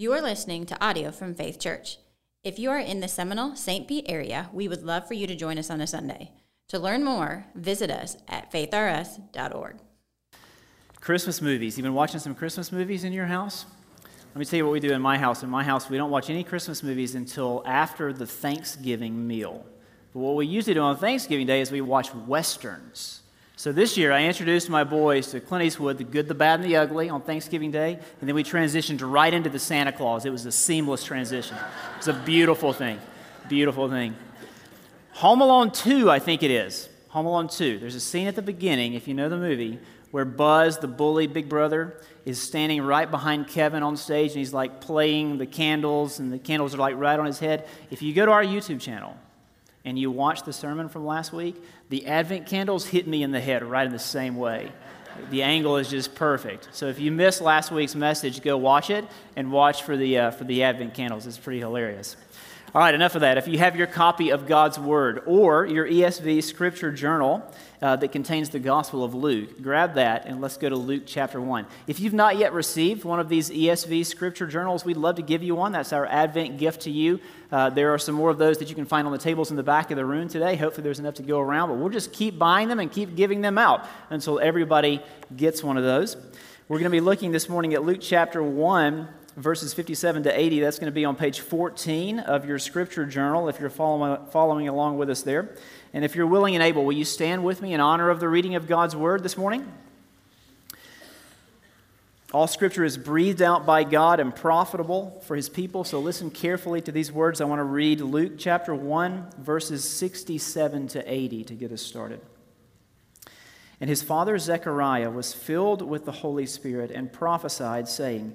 You are listening to audio from Faith Church. If you are in the Seminole St. Pete area, we would love for you to join us on a Sunday. To learn more, visit us at faithrs.org. Christmas movies. You've been watching some Christmas movies in your house? Let me tell you what we do in my house. In my house, we don't watch any Christmas movies until after the Thanksgiving meal. But what we usually do on Thanksgiving Day is we watch westerns. So this year, I introduced my boys to Clint Eastwood, The Good, the Bad, and the Ugly on Thanksgiving Day, and then we transitioned right into the Santa Clause. It was a seamless transition. It's a beautiful thing. Beautiful thing. Home Alone 2, I think it is. Home Alone 2. There's a scene at the beginning, if you know the movie, where Buzz, the bully big brother, is standing right behind Kevin on stage and he's like playing the candles, and the candles are like right on his head. If you go to our YouTube channel, and you watch the sermon from last week, the Advent candles hit me in the head right in the same way. The angle is just perfect. So if you missed last week's message, go watch it and watch for the, uh, for the Advent candles. It's pretty hilarious. All right, enough of that. If you have your copy of God's Word or your ESV Scripture Journal uh, that contains the Gospel of Luke, grab that and let's go to Luke chapter 1. If you've not yet received one of these ESV Scripture Journals, we'd love to give you one. That's our Advent gift to you. Uh, there are some more of those that you can find on the tables in the back of the room today. Hopefully, there's enough to go around, but we'll just keep buying them and keep giving them out until everybody gets one of those. We're going to be looking this morning at Luke chapter 1 verses 57 to 80. That's going to be on page 14 of your scripture journal if you're following, following along with us there. And if you're willing and able, will you stand with me in honor of the reading of God's word this morning? All scripture is breathed out by God and profitable for his people. So listen carefully to these words. I want to read Luke chapter 1, verses 67 to 80 to get us started. And his father Zechariah was filled with the Holy Spirit and prophesied, saying,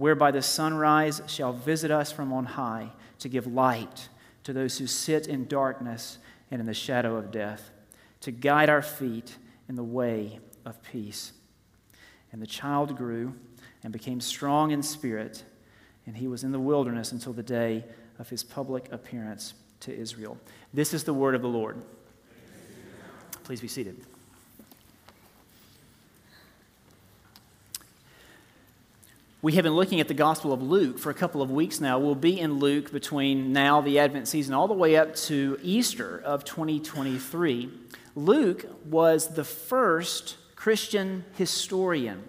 whereby the sunrise shall visit us from on high to give light to those who sit in darkness and in the shadow of death, to guide our feet in the way of peace. And the child grew and became strong in spirit, and he was in the wilderness until the day of his public appearance to Israel. This is the word of the Lord. Please be seated. We have been looking at the Gospel of Luke for a couple of weeks now. We'll be in Luke between now, the Advent season, all the way up to Easter of 2023. Luke was the first Christian historian.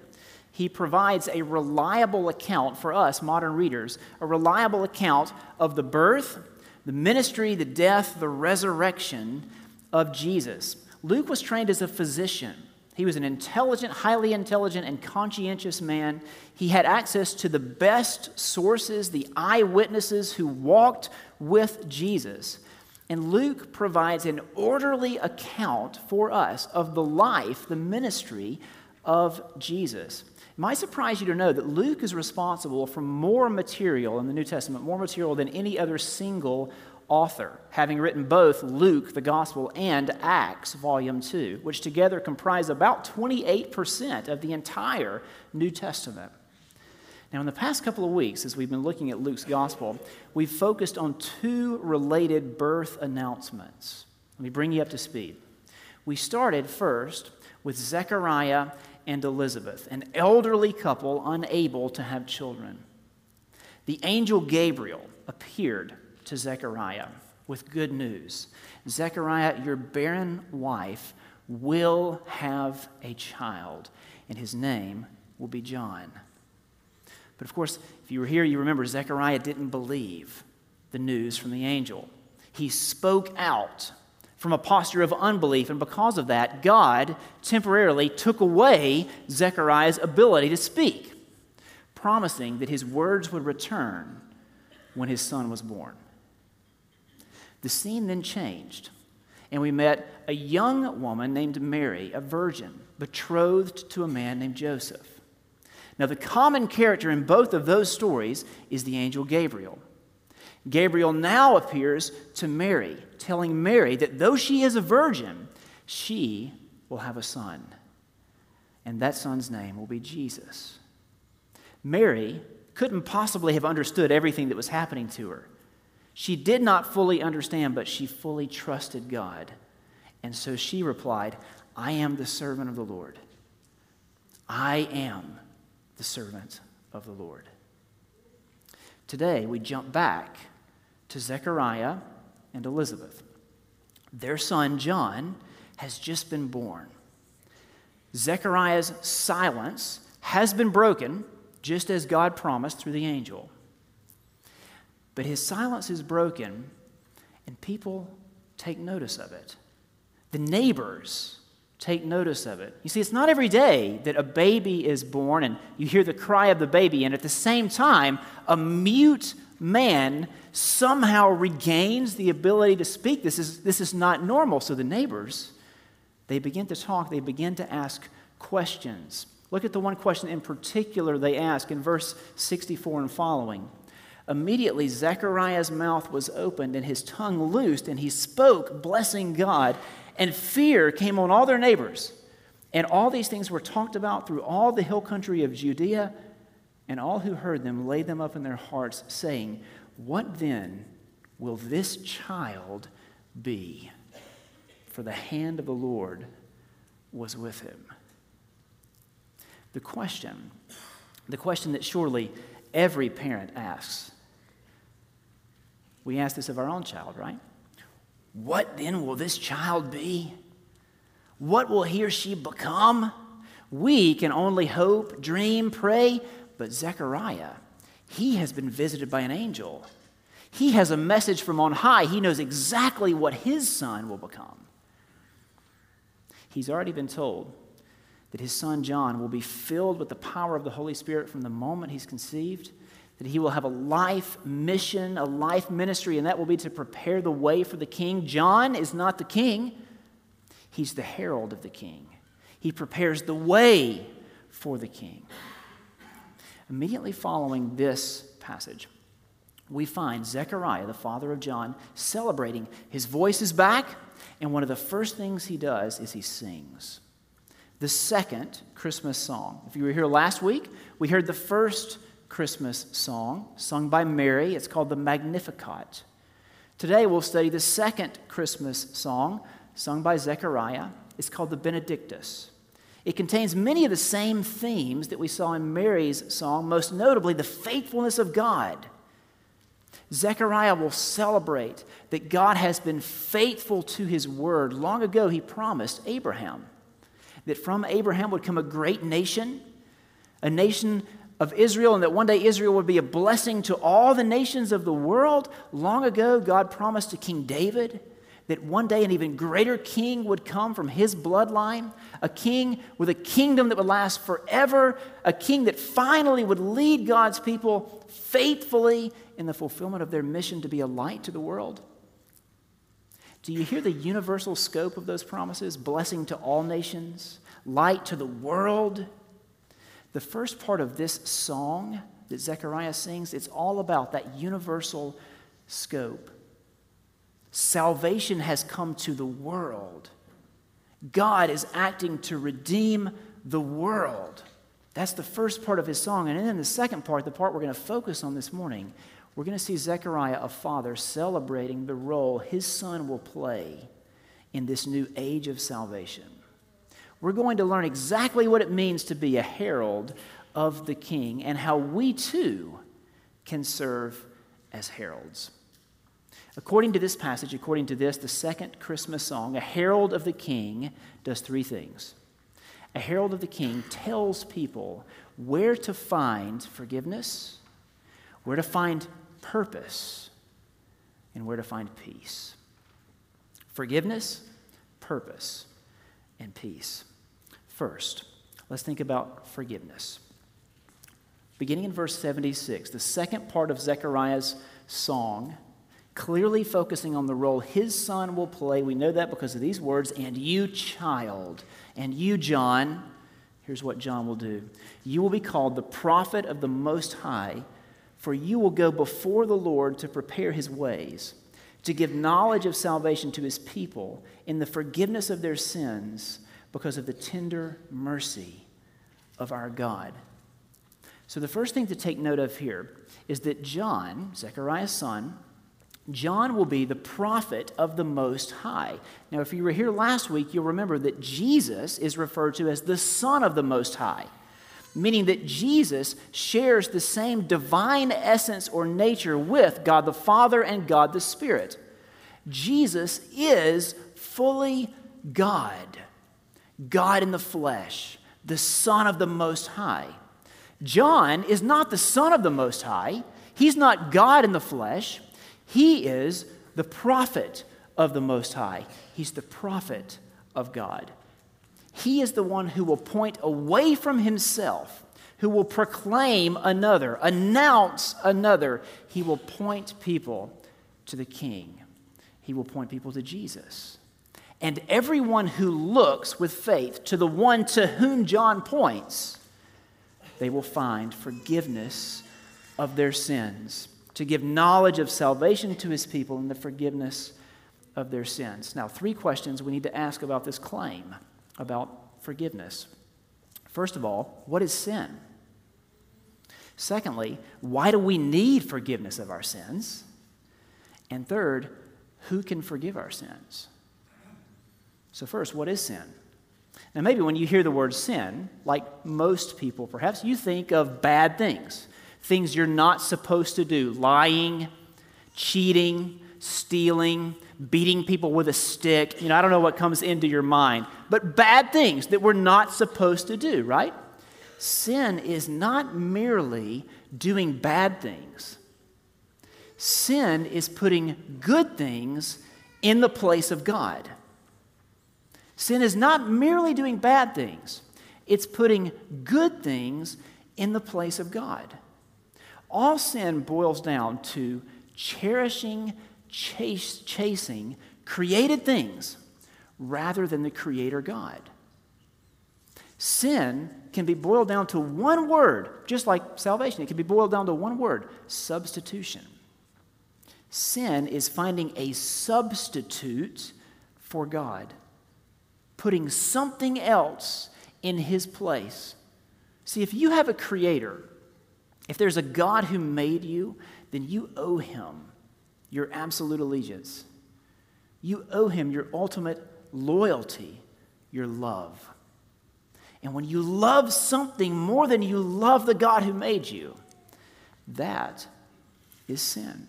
He provides a reliable account for us, modern readers, a reliable account of the birth, the ministry, the death, the resurrection of Jesus. Luke was trained as a physician. He was an intelligent, highly intelligent, and conscientious man. He had access to the best sources, the eyewitnesses who walked with Jesus. And Luke provides an orderly account for us of the life, the ministry of Jesus. It might surprise you to know that Luke is responsible for more material in the New Testament, more material than any other single author, having written both Luke, the Gospel, and Acts, Volume 2, which together comprise about 28% of the entire New Testament. Now, in the past couple of weeks, as we've been looking at Luke's Gospel, we've focused on two related birth announcements. Let me bring you up to speed. We started first with Zechariah and Elizabeth, an elderly couple unable to have children. The angel Gabriel appeared to Zechariah with good news Zechariah, your barren wife will have a child, and his name will be John. But of course, if you were here, you remember Zechariah didn't believe the news from the angel. He spoke out, from a posture of unbelief, and because of that, God temporarily took away Zechariah's ability to speak, promising that his words would return when his son was born. The scene then changed, and we met a young woman named Mary, a virgin, betrothed to a man named Joseph. Now, the common character in both of those stories is the angel Gabriel. Gabriel now appears to Mary, telling Mary that though she is a virgin, she will have a son. And that son's name will be Jesus. Mary couldn't possibly have understood everything that was happening to her. She did not fully understand, but she fully trusted God. And so she replied, I am the servant of the Lord. I am the servant of the Lord. Today, we jump back to Zechariah and Elizabeth. Their son, John, has just been born. Zechariah's silence has been broken, just as God promised through the angel. But his silence is broken, and people take notice of it. The neighbors take notice of it. You see, it's not every day that a baby is born and you hear the cry of the baby, and at the same time, a mute man somehow regains the ability to speak. This is, this is not normal. So the neighbors, they begin to talk, they begin to ask questions. Look at the one question in particular they ask in verse 64 and following. Immediately, Zechariah's mouth was opened and his tongue loosed, and he spoke, blessing God. And fear came on all their neighbors. And all these things were talked about through all the hill country of Judea, and all who heard them laid them up in their hearts, saying, What then will this child be? For the hand of the Lord was with him. The question, the question that surely every parent asks, we ask this of our own child, right? What then will this child be? What will he or she become? We can only hope, dream, pray, but Zechariah, he has been visited by an angel. He has a message from on high. He knows exactly what his son will become. He's already been told that his son John will be filled with the power of the Holy Spirit from the moment he's conceived that he will have a life mission, a life ministry, and that will be to prepare the way for the king. John is not the king, he's the herald of the king. He prepares the way for the king. Immediately following this passage, we find Zechariah, the father of John, celebrating. His voice is back, and one of the first things he does is he sings. The second Christmas song. If you were here last week, we heard the first Christmas song sung by Mary. It's called the Magnificat. Today we'll study the second Christmas song sung by Zechariah. It's called the Benedictus. It contains many of the same themes that we saw in Mary's song, most notably the faithfulness of God. Zechariah will celebrate that God has been faithful to his word. Long ago, he promised Abraham that from Abraham would come a great nation, a nation of Israel and that one day Israel would be a blessing to all the nations of the world. Long ago, God promised to King David that one day an even greater king would come from his bloodline, a king with a kingdom that would last forever, a king that finally would lead God's people faithfully in the fulfillment of their mission to be a light to the world. Do you hear the universal scope of those promises? Blessing to all nations, light to the world. The first part of this song that Zechariah sings, it's all about that universal scope. Salvation has come to the world. God is acting to redeem the world. That's the first part of his song. And then the second part, the part we're going to focus on this morning, we're going to see Zechariah, a father, celebrating the role his son will play in this new age of salvation we're going to learn exactly what it means to be a herald of the king and how we too can serve as heralds. According to this passage, according to this, the second Christmas song, a herald of the king does three things. A herald of the king tells people where to find forgiveness, where to find purpose, and where to find peace. forgiveness, purpose, and peace. First, let's think about forgiveness. Beginning in verse 76, the second part of Zechariah's song, clearly focusing on the role his son will play. We know that because of these words, and you, child, and you, John. Here's what John will do You will be called the prophet of the Most High, for you will go before the Lord to prepare his ways to give knowledge of salvation to his people in the forgiveness of their sins because of the tender mercy of our God. So, the first thing to take note of here is that John, Zechariah's son, John will be the prophet of the Most High. Now, if you were here last week, you'll remember that Jesus is referred to as the Son of the Most High meaning that Jesus shares the same divine essence or nature with God the Father and God the Spirit. Jesus is fully God, God in the flesh, the Son of the Most High. John is not the Son of the Most High, he's not God in the flesh, he is the prophet of the Most High, he's the prophet of God. He is the one who will point away from himself, who will proclaim another, announce another. He will point people to the King, he will point people to Jesus. And everyone who looks with faith to the one to whom John points, they will find forgiveness of their sins, to give knowledge of salvation to his people and the forgiveness of their sins. Now, three questions we need to ask about this claim about forgiveness. First of all, what is sin? Secondly, why do we need forgiveness of our sins? And third, who can forgive our sins? So, first, what is sin? Now, maybe when you hear the word sin, like most people perhaps, you think of bad things, things you're not supposed to do lying, cheating, stealing, beating people with a stick. You know, I don't know what comes into your mind, but bad things that we're not supposed to do, right? Sin is not merely doing bad things, sin is putting good things in the place of God. Sin is not merely doing bad things, it's putting good things in the place of God. All sin boils down to cherishing chase, chasing created things rather than the Creator God. Sin can be boiled down to one word, just like salvation. It can be boiled down to one word substitution. Sin is finding a substitute for God, putting something else in His place. See, if you have a creator, if there's a God who made you, then you owe Him your absolute allegiance. You owe him your ultimate loyalty, your love. And when you love something more than you love the God who made you, that is sin.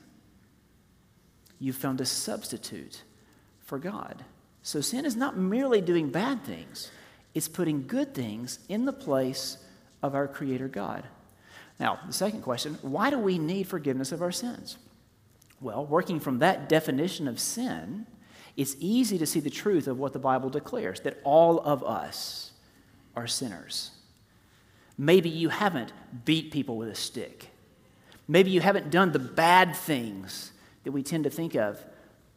You've found a substitute for God. So sin is not merely doing bad things, it's putting good things in the place of our Creator God. Now, the second question why do we need forgiveness of our sins? Well, working from that definition of sin, it's easy to see the truth of what the Bible declares that all of us are sinners. Maybe you haven't beat people with a stick. Maybe you haven't done the bad things that we tend to think of.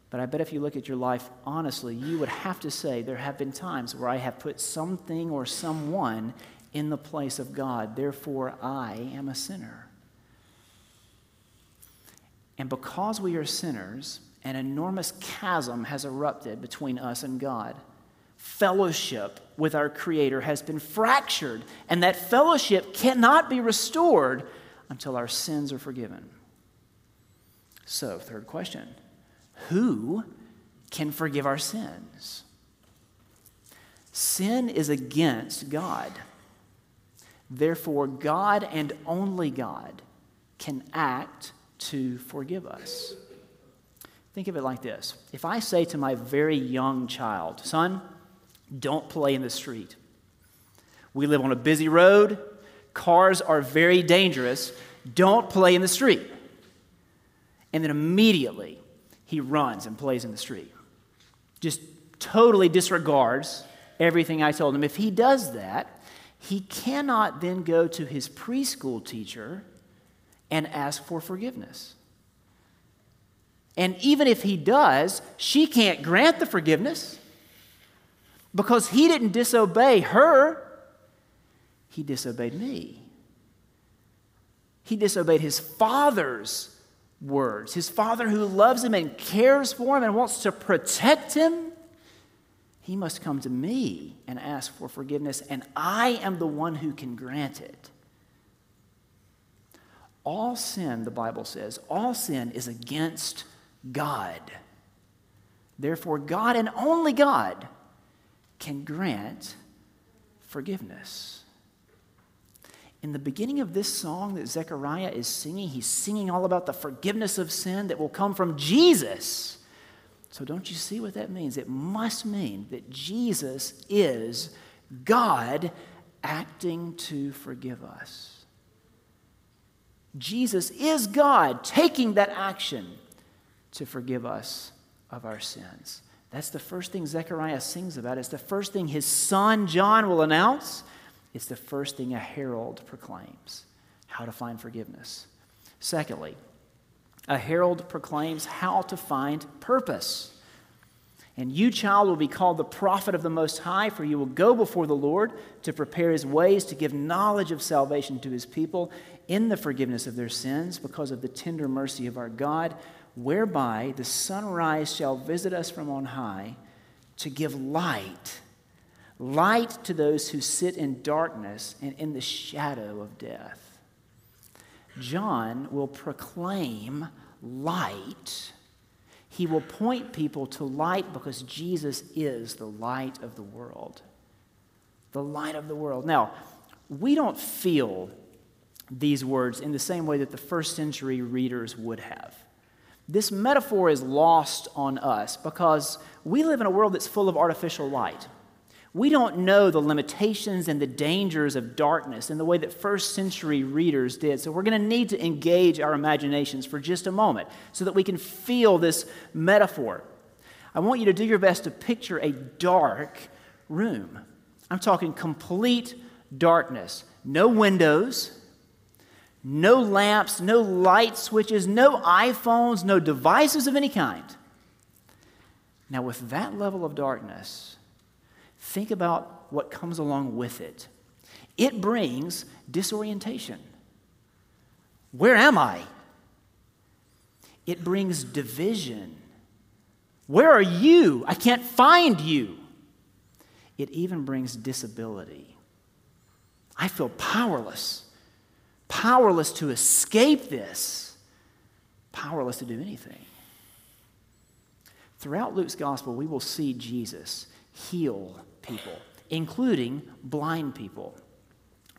But I bet if you look at your life honestly, you would have to say there have been times where I have put something or someone in the place of God. Therefore, I am a sinner. And because we are sinners, an enormous chasm has erupted between us and God. Fellowship with our Creator has been fractured, and that fellowship cannot be restored until our sins are forgiven. So, third question Who can forgive our sins? Sin is against God. Therefore, God and only God can act to forgive us. Think of it like this if I say to my very young child, son, don't play in the street. We live on a busy road, cars are very dangerous, don't play in the street. And then immediately he runs and plays in the street. just totally disregards everything I told him, if he does that, he cannot then go to his preschool teacher and ask for forgiveness. And even if he does, she can't grant the forgiveness because he didn't disobey her, he disobeyed me. He disobeyed his father's words. His father, who loves him and cares for him and wants to protect him, he must come to me and ask for forgiveness, and I am the one who can grant it. All sin, the Bible says, all sin is against God. Therefore, God and only God can grant forgiveness. In the beginning of this song that Zechariah is singing, he's singing all about the forgiveness of sin that will come from Jesus. So, don't you see what that means? It must mean that Jesus is God acting to forgive us. Jesus is God taking that action to forgive us of our sins. That's the first thing Zechariah sings about. It's the first thing his son John will announce. It's the first thing a herald proclaims how to find forgiveness. Secondly, a herald proclaims how to find purpose. And you, child, will be called the prophet of the Most High, for you will go before the Lord to prepare his ways, to give knowledge of salvation to his people in the forgiveness of their sins, because of the tender mercy of our God, whereby the sunrise shall visit us from on high to give light light to those who sit in darkness and in the shadow of death. John will proclaim light. He will point people to light because Jesus is the light of the world. The light of the world. Now, we don't feel these words in the same way that the first century readers would have. This metaphor is lost on us because we live in a world that's full of artificial light we don't know the limitations and the dangers of darkness in the way that first century readers did. So we're going to need to engage our imaginations for just a moment so that we can feel this metaphor. I want you to do your best to picture a dark room. I'm talking complete darkness. No windows, no lamps, no light switches, no iPhones, no devices of any kind. Now, with that level of darkness, think about what comes along with it. It brings disorientation. Where am I? It brings division. Where are you? I can't find you. It even brings disability. I feel powerless, powerless to escape this, powerless to do anything. Throughout Luke's gospel, we will see Jesus heal people, including blind people.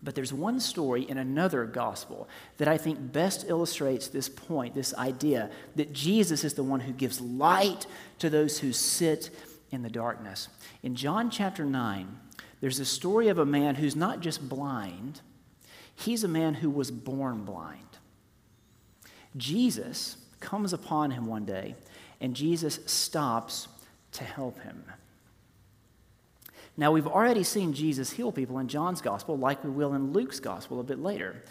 But there's one story in another gospel that I think best illustrates this point, this idea that Jesus is the one who gives light to those who sit in the darkness. In John chapter 9, there's a story of a man who's not just blind, he's a man who was born blind. Jesus comes upon him one day, and Jesus stops to help him. Now, we've already seen Jesus heal people in John's gospel, like we will in Luke's gospel a bit later.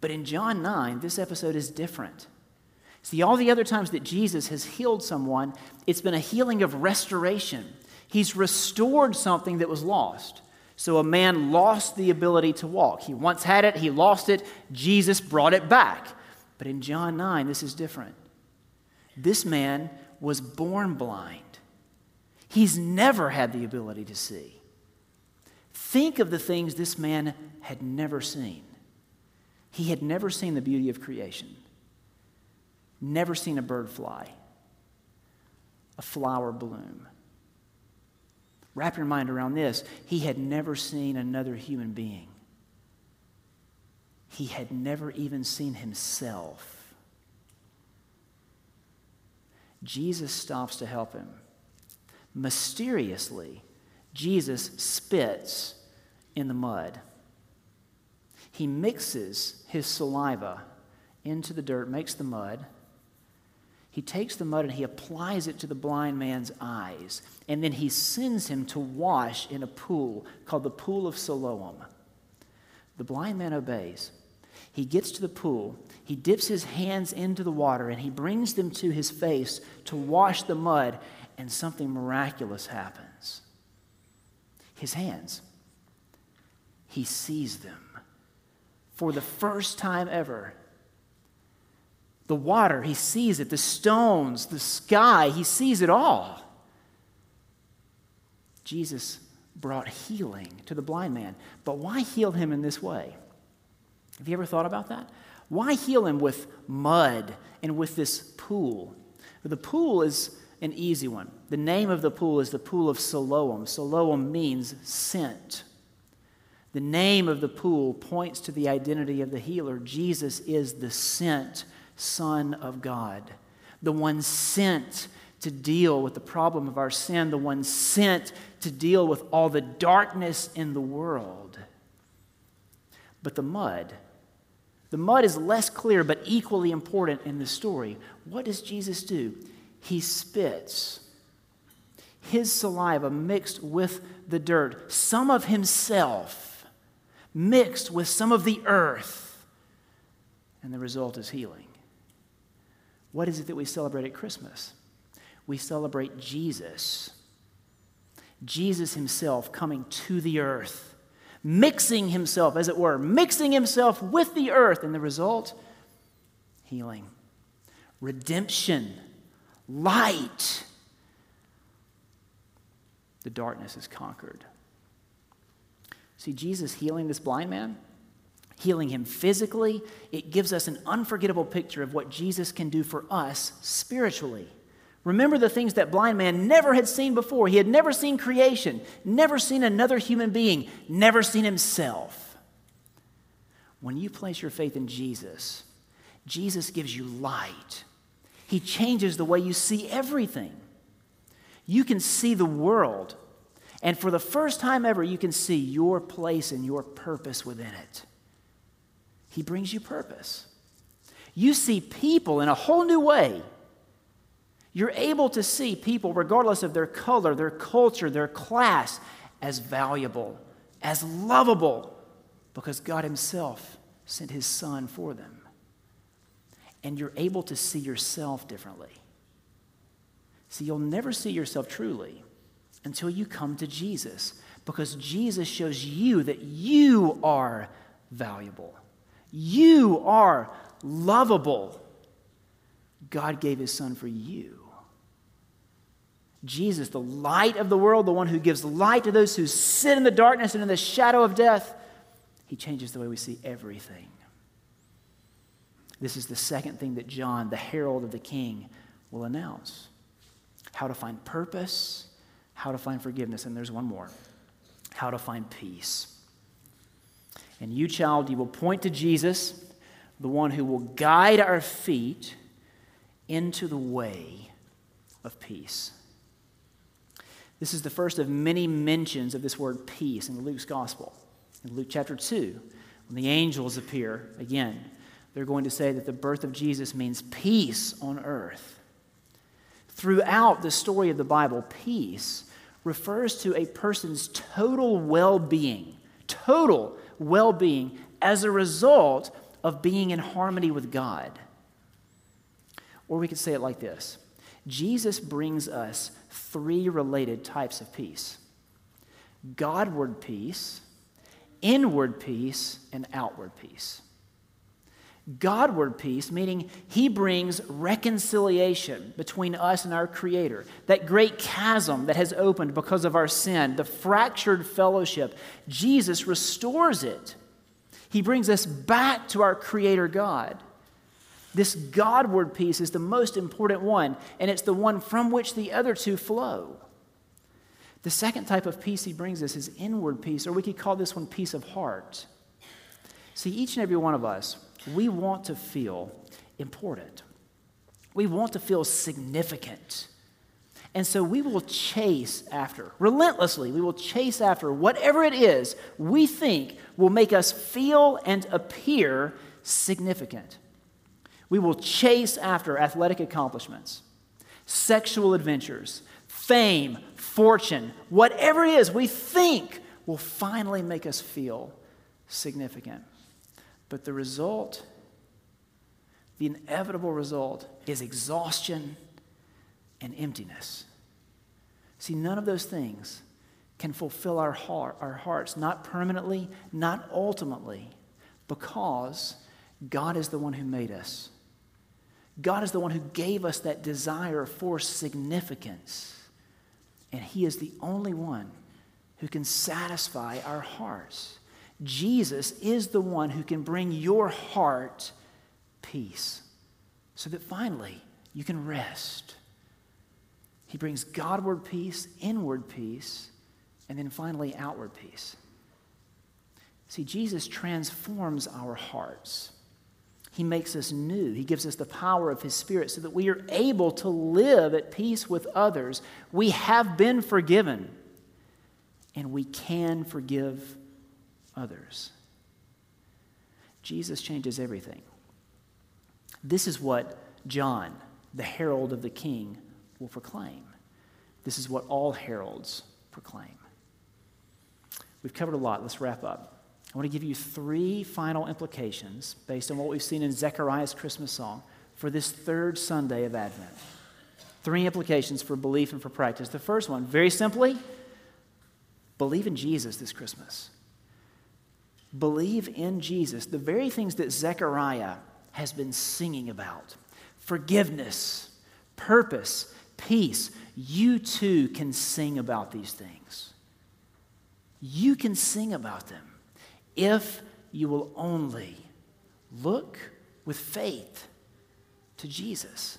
But in John 9, this episode is different. See, all the other times that Jesus has healed someone, it's been a healing of restoration. He's restored something that was lost. So a man lost the ability to walk. He once had it, he lost it, Jesus brought it back. But in John 9, this is different. This man was born blind. He's never had the ability to see. Think of the things this man had never seen. He had never seen the beauty of creation, never seen a bird fly, a flower bloom. Wrap your mind around this. He had never seen another human being. He had never even seen himself. Jesus stops to help him mysteriously, Jesus spits in the mud. He mixes his saliva into the dirt, makes the mud. He takes the mud and he applies it to the blind man's eyes. And then he sends him to wash in a pool called the Pool of Siloam. The blind man obeys. He gets to the pool, he dips his hands into the water, and he brings them to his face to wash the mud, and something miraculous happens. His hands, he sees them. For the first time ever, the water, he sees it. The stones, the sky, he sees it all. Jesus brought healing to the blind man. But why heal him in this way? Have you ever thought about that? Why heal him with mud and with this pool? The pool is an easy one. The name of the pool is the Pool of Siloam. Siloam means sent. The name of the pool points to the identity of the healer. Jesus is the sent Son of God, the one sent to deal with the problem of our sin, the one sent to deal with all the darkness in the world. But the mud, the mud is less clear but equally important in the story. What does Jesus do? He spits his saliva mixed with the dirt, some of himself mixed with some of the earth, and the result is healing. What is it that we celebrate at Christmas? We celebrate Jesus. Jesus himself coming to the earth, mixing himself, as it were, mixing himself with the earth, and the result healing, redemption, light. The darkness is conquered. See, Jesus healing this blind man healing him physically. It gives us an unforgettable picture of what Jesus can do for us spiritually. Remember the things that blind man never had seen before. He had never seen creation, never seen another human being, never seen himself. When you place your faith in Jesus, Jesus gives you light. He changes the way you see everything. You can see the world, and for the first time ever, you can see your place and your purpose within it. He brings you purpose. You see people in a whole new way. You're able to see people, regardless of their color, their culture, their class, as valuable, as lovable, because God Himself sent His Son for them. And you're able to see yourself differently. See, you'll never see yourself truly until you come to Jesus, because Jesus shows you that you are valuable. You are lovable. God gave his son for you. Jesus, the light of the world, the one who gives light to those who sit in the darkness and in the shadow of death, he changes the way we see everything. This is the second thing that John, the herald of the king, will announce how to find purpose, how to find forgiveness, and there's one more how to find peace. And you, child, you will point to Jesus, the one who will guide our feet into the way of peace. This is the first of many mentions of this word peace in Luke's gospel. In Luke chapter 2, when the angels appear again, they're going to say that the birth of Jesus means peace on earth. Throughout the story of the Bible, peace refers to a person's total well being, total well being as a result of being in harmony with God. Or we could say it like this Jesus brings us three related types of peace Godward peace, inward peace, and outward peace. Godward peace, meaning He brings reconciliation between us and our Creator. That great chasm that has opened because of our sin, the fractured fellowship, Jesus restores it. He brings us back to our Creator God. This Godward peace is the most important one, and it's the one from which the other two flow. The second type of peace He brings us is inward peace, or we could call this one peace of heart. See, each and every one of us, we want to feel important. We want to feel significant. And so we will chase after, relentlessly, we will chase after whatever it is we think will make us feel and appear significant. We will chase after athletic accomplishments, sexual adventures, fame, fortune, whatever it is we think will finally make us feel significant. But the result, the inevitable result, is exhaustion and emptiness. See, none of those things can fulfill our, heart, our hearts, not permanently, not ultimately, because God is the one who made us. God is the one who gave us that desire for significance. And He is the only one who can satisfy our hearts. Jesus is the one who can bring your heart peace so that finally you can rest. He brings Godward peace, inward peace, and then finally outward peace. See, Jesus transforms our hearts. He makes us new. He gives us the power of His Spirit so that we are able to live at peace with others. We have been forgiven, and we can forgive others. Jesus changes everything. This is what John, the herald of the king, will proclaim. This is what all heralds proclaim. We've covered a lot. Let's wrap up. I want to give you three final implications based on what we've seen in Zechariah's Christmas song for this third Sunday of Advent. Three implications for belief and for practice. The first one, very simply, believe in Jesus this Christmas. Believe in Jesus, the very things that Zechariah has been singing about forgiveness, purpose, peace. You too can sing about these things. You can sing about them if you will only look with faith to Jesus.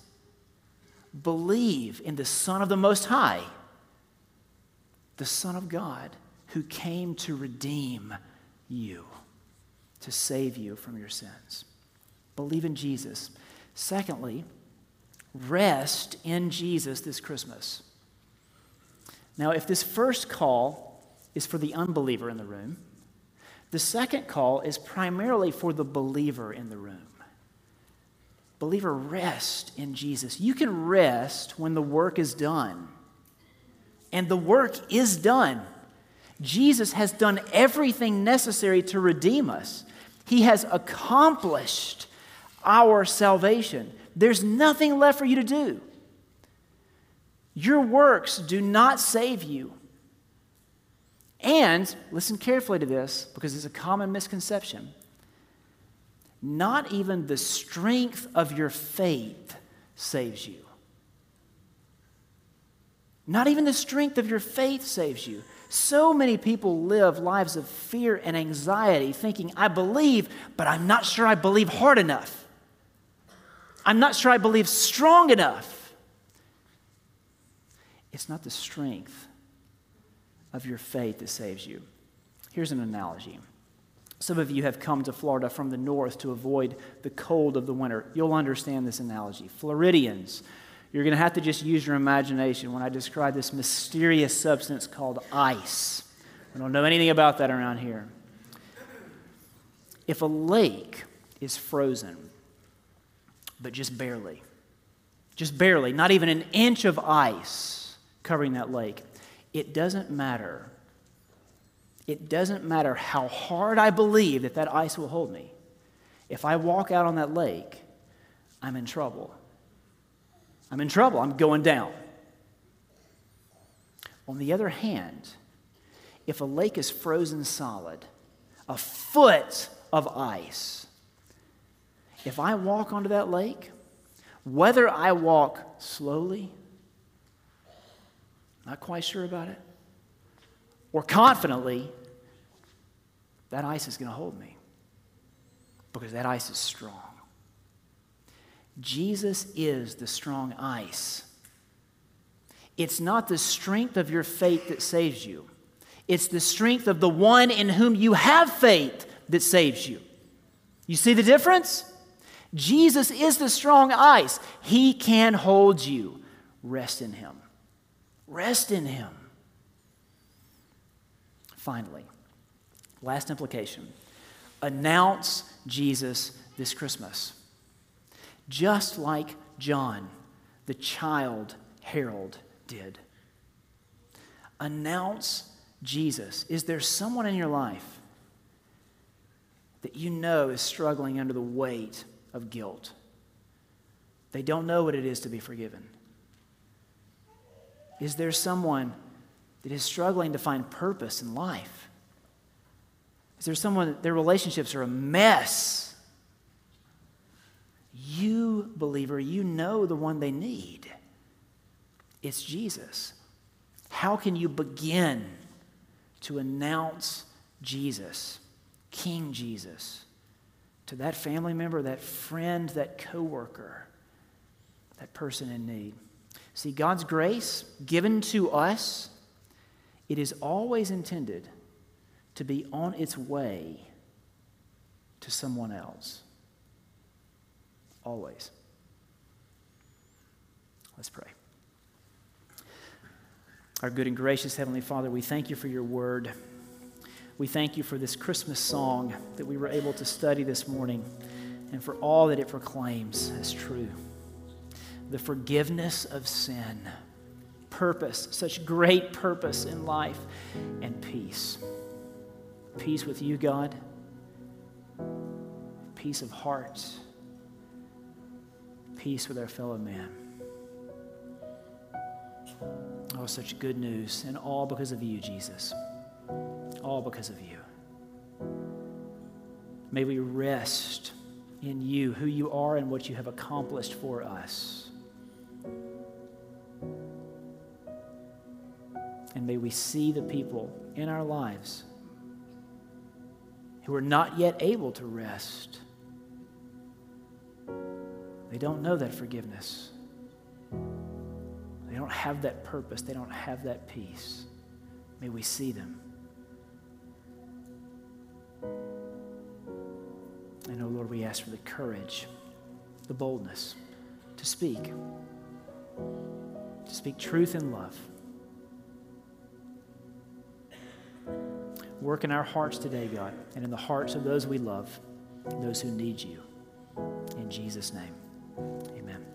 Believe in the Son of the Most High, the Son of God, who came to redeem you, to save you from your sins. Believe in Jesus. Secondly, rest in Jesus this Christmas. Now, if this first call is for the unbeliever in the room, the second call is primarily for the believer in the room. Believer, rest in Jesus. You can rest when the work is done. And the work is done. Jesus has done everything necessary to redeem us, He has accomplished our salvation. There's nothing left for you to do. Your works do not save you. And listen carefully to this because it's a common misconception. Not even the strength of your faith saves you. Not even the strength of your faith saves you. So many people live lives of fear and anxiety, thinking, I believe, but I'm not sure I believe hard enough. I'm not sure I believe strong enough. It's not the strength of your faith that saves you. Here's an analogy. Some of you have come to Florida from the north to avoid the cold of the winter. You'll understand this analogy. Floridians, you're going to have to just use your imagination when I describe this mysterious substance called ice. We don't know anything about that around here. If a lake is frozen, but just barely, just barely, not even an inch of ice covering that lake, it doesn't matter. It doesn't matter how hard I believe that that ice will hold me. If I walk out on that lake, I'm in trouble. I'm in trouble. I'm going down. On the other hand, if a lake is frozen solid, a foot of ice, if I walk onto that lake, whether I walk slowly not quite sure about it, or confidently, that ice is going to hold me because that ice is strong. Jesus is the strong ice. It's not the strength of your faith that saves you, it's the strength of the one in whom you have faith that saves you. You see the difference? Jesus is the strong ice. He can hold you. Rest in Him. Rest in Him. Finally, last implication announce Jesus this Christmas. Just like John, the child herald, did. Announce Jesus. Is there someone in your life that you know is struggling under the weight of guilt? They don't know what it is to be forgiven. Is there someone that is struggling to find purpose in life? Is there someone that their relationships are a mess? You, believer, you know the one they need. It's Jesus. How can you begin to announce Jesus, King Jesus, to that family member, that friend, that coworker, that person in need? See, God's grace given to us, it is always intended to be on its way to someone else. Always. Let's pray. Our good and gracious Heavenly Father, we thank you for your word. We thank you for this Christmas song that we were able to study this morning and for all that it proclaims as true. The forgiveness of sin, purpose, such great purpose in life, and peace. Peace with you, God, peace of heart, peace with our fellow man. Oh, such good news, and all because of you, Jesus. All because of you. May we rest in you, who you are, and what you have accomplished for us. And may we see the people in our lives who are not yet able to rest. They don't know that forgiveness. They don't have that purpose. They don't have that peace. May we see them. And oh Lord, we ask for the courage, the boldness to speak, to speak truth in love. Work in our hearts today, God, and in the hearts of those we love, those who need you. In Jesus' name. Amen.